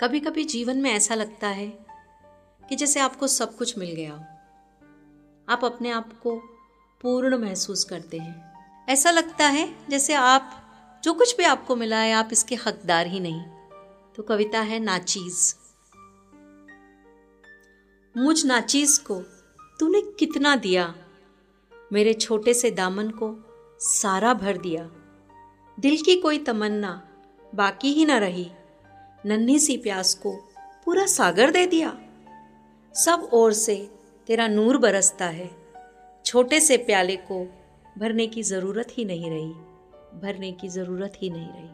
कभी कभी जीवन में ऐसा लगता है कि जैसे आपको सब कुछ मिल गया हो। आप अपने आप को पूर्ण महसूस करते हैं। ऐसा लगता है जैसे आप, जो कुछ भी आपको मिला है, आप इसके हकदार ही नहीं। तो कविता है नाचीज मुझ नाचीज को तूने कितना दिया? मेरे छोटे से दामन को सारा भर दिया। दिल की कोई तमन्ना बाकी ही ना रही। नन्ही सी प्यास को पूरा सागर दे दिया। सब ओर से तेरा नूर बरसता है। छोटे से प्याले को भरने की ज़रूरत ही नहीं रही, भरने की ज़रूरत ही नहीं रही।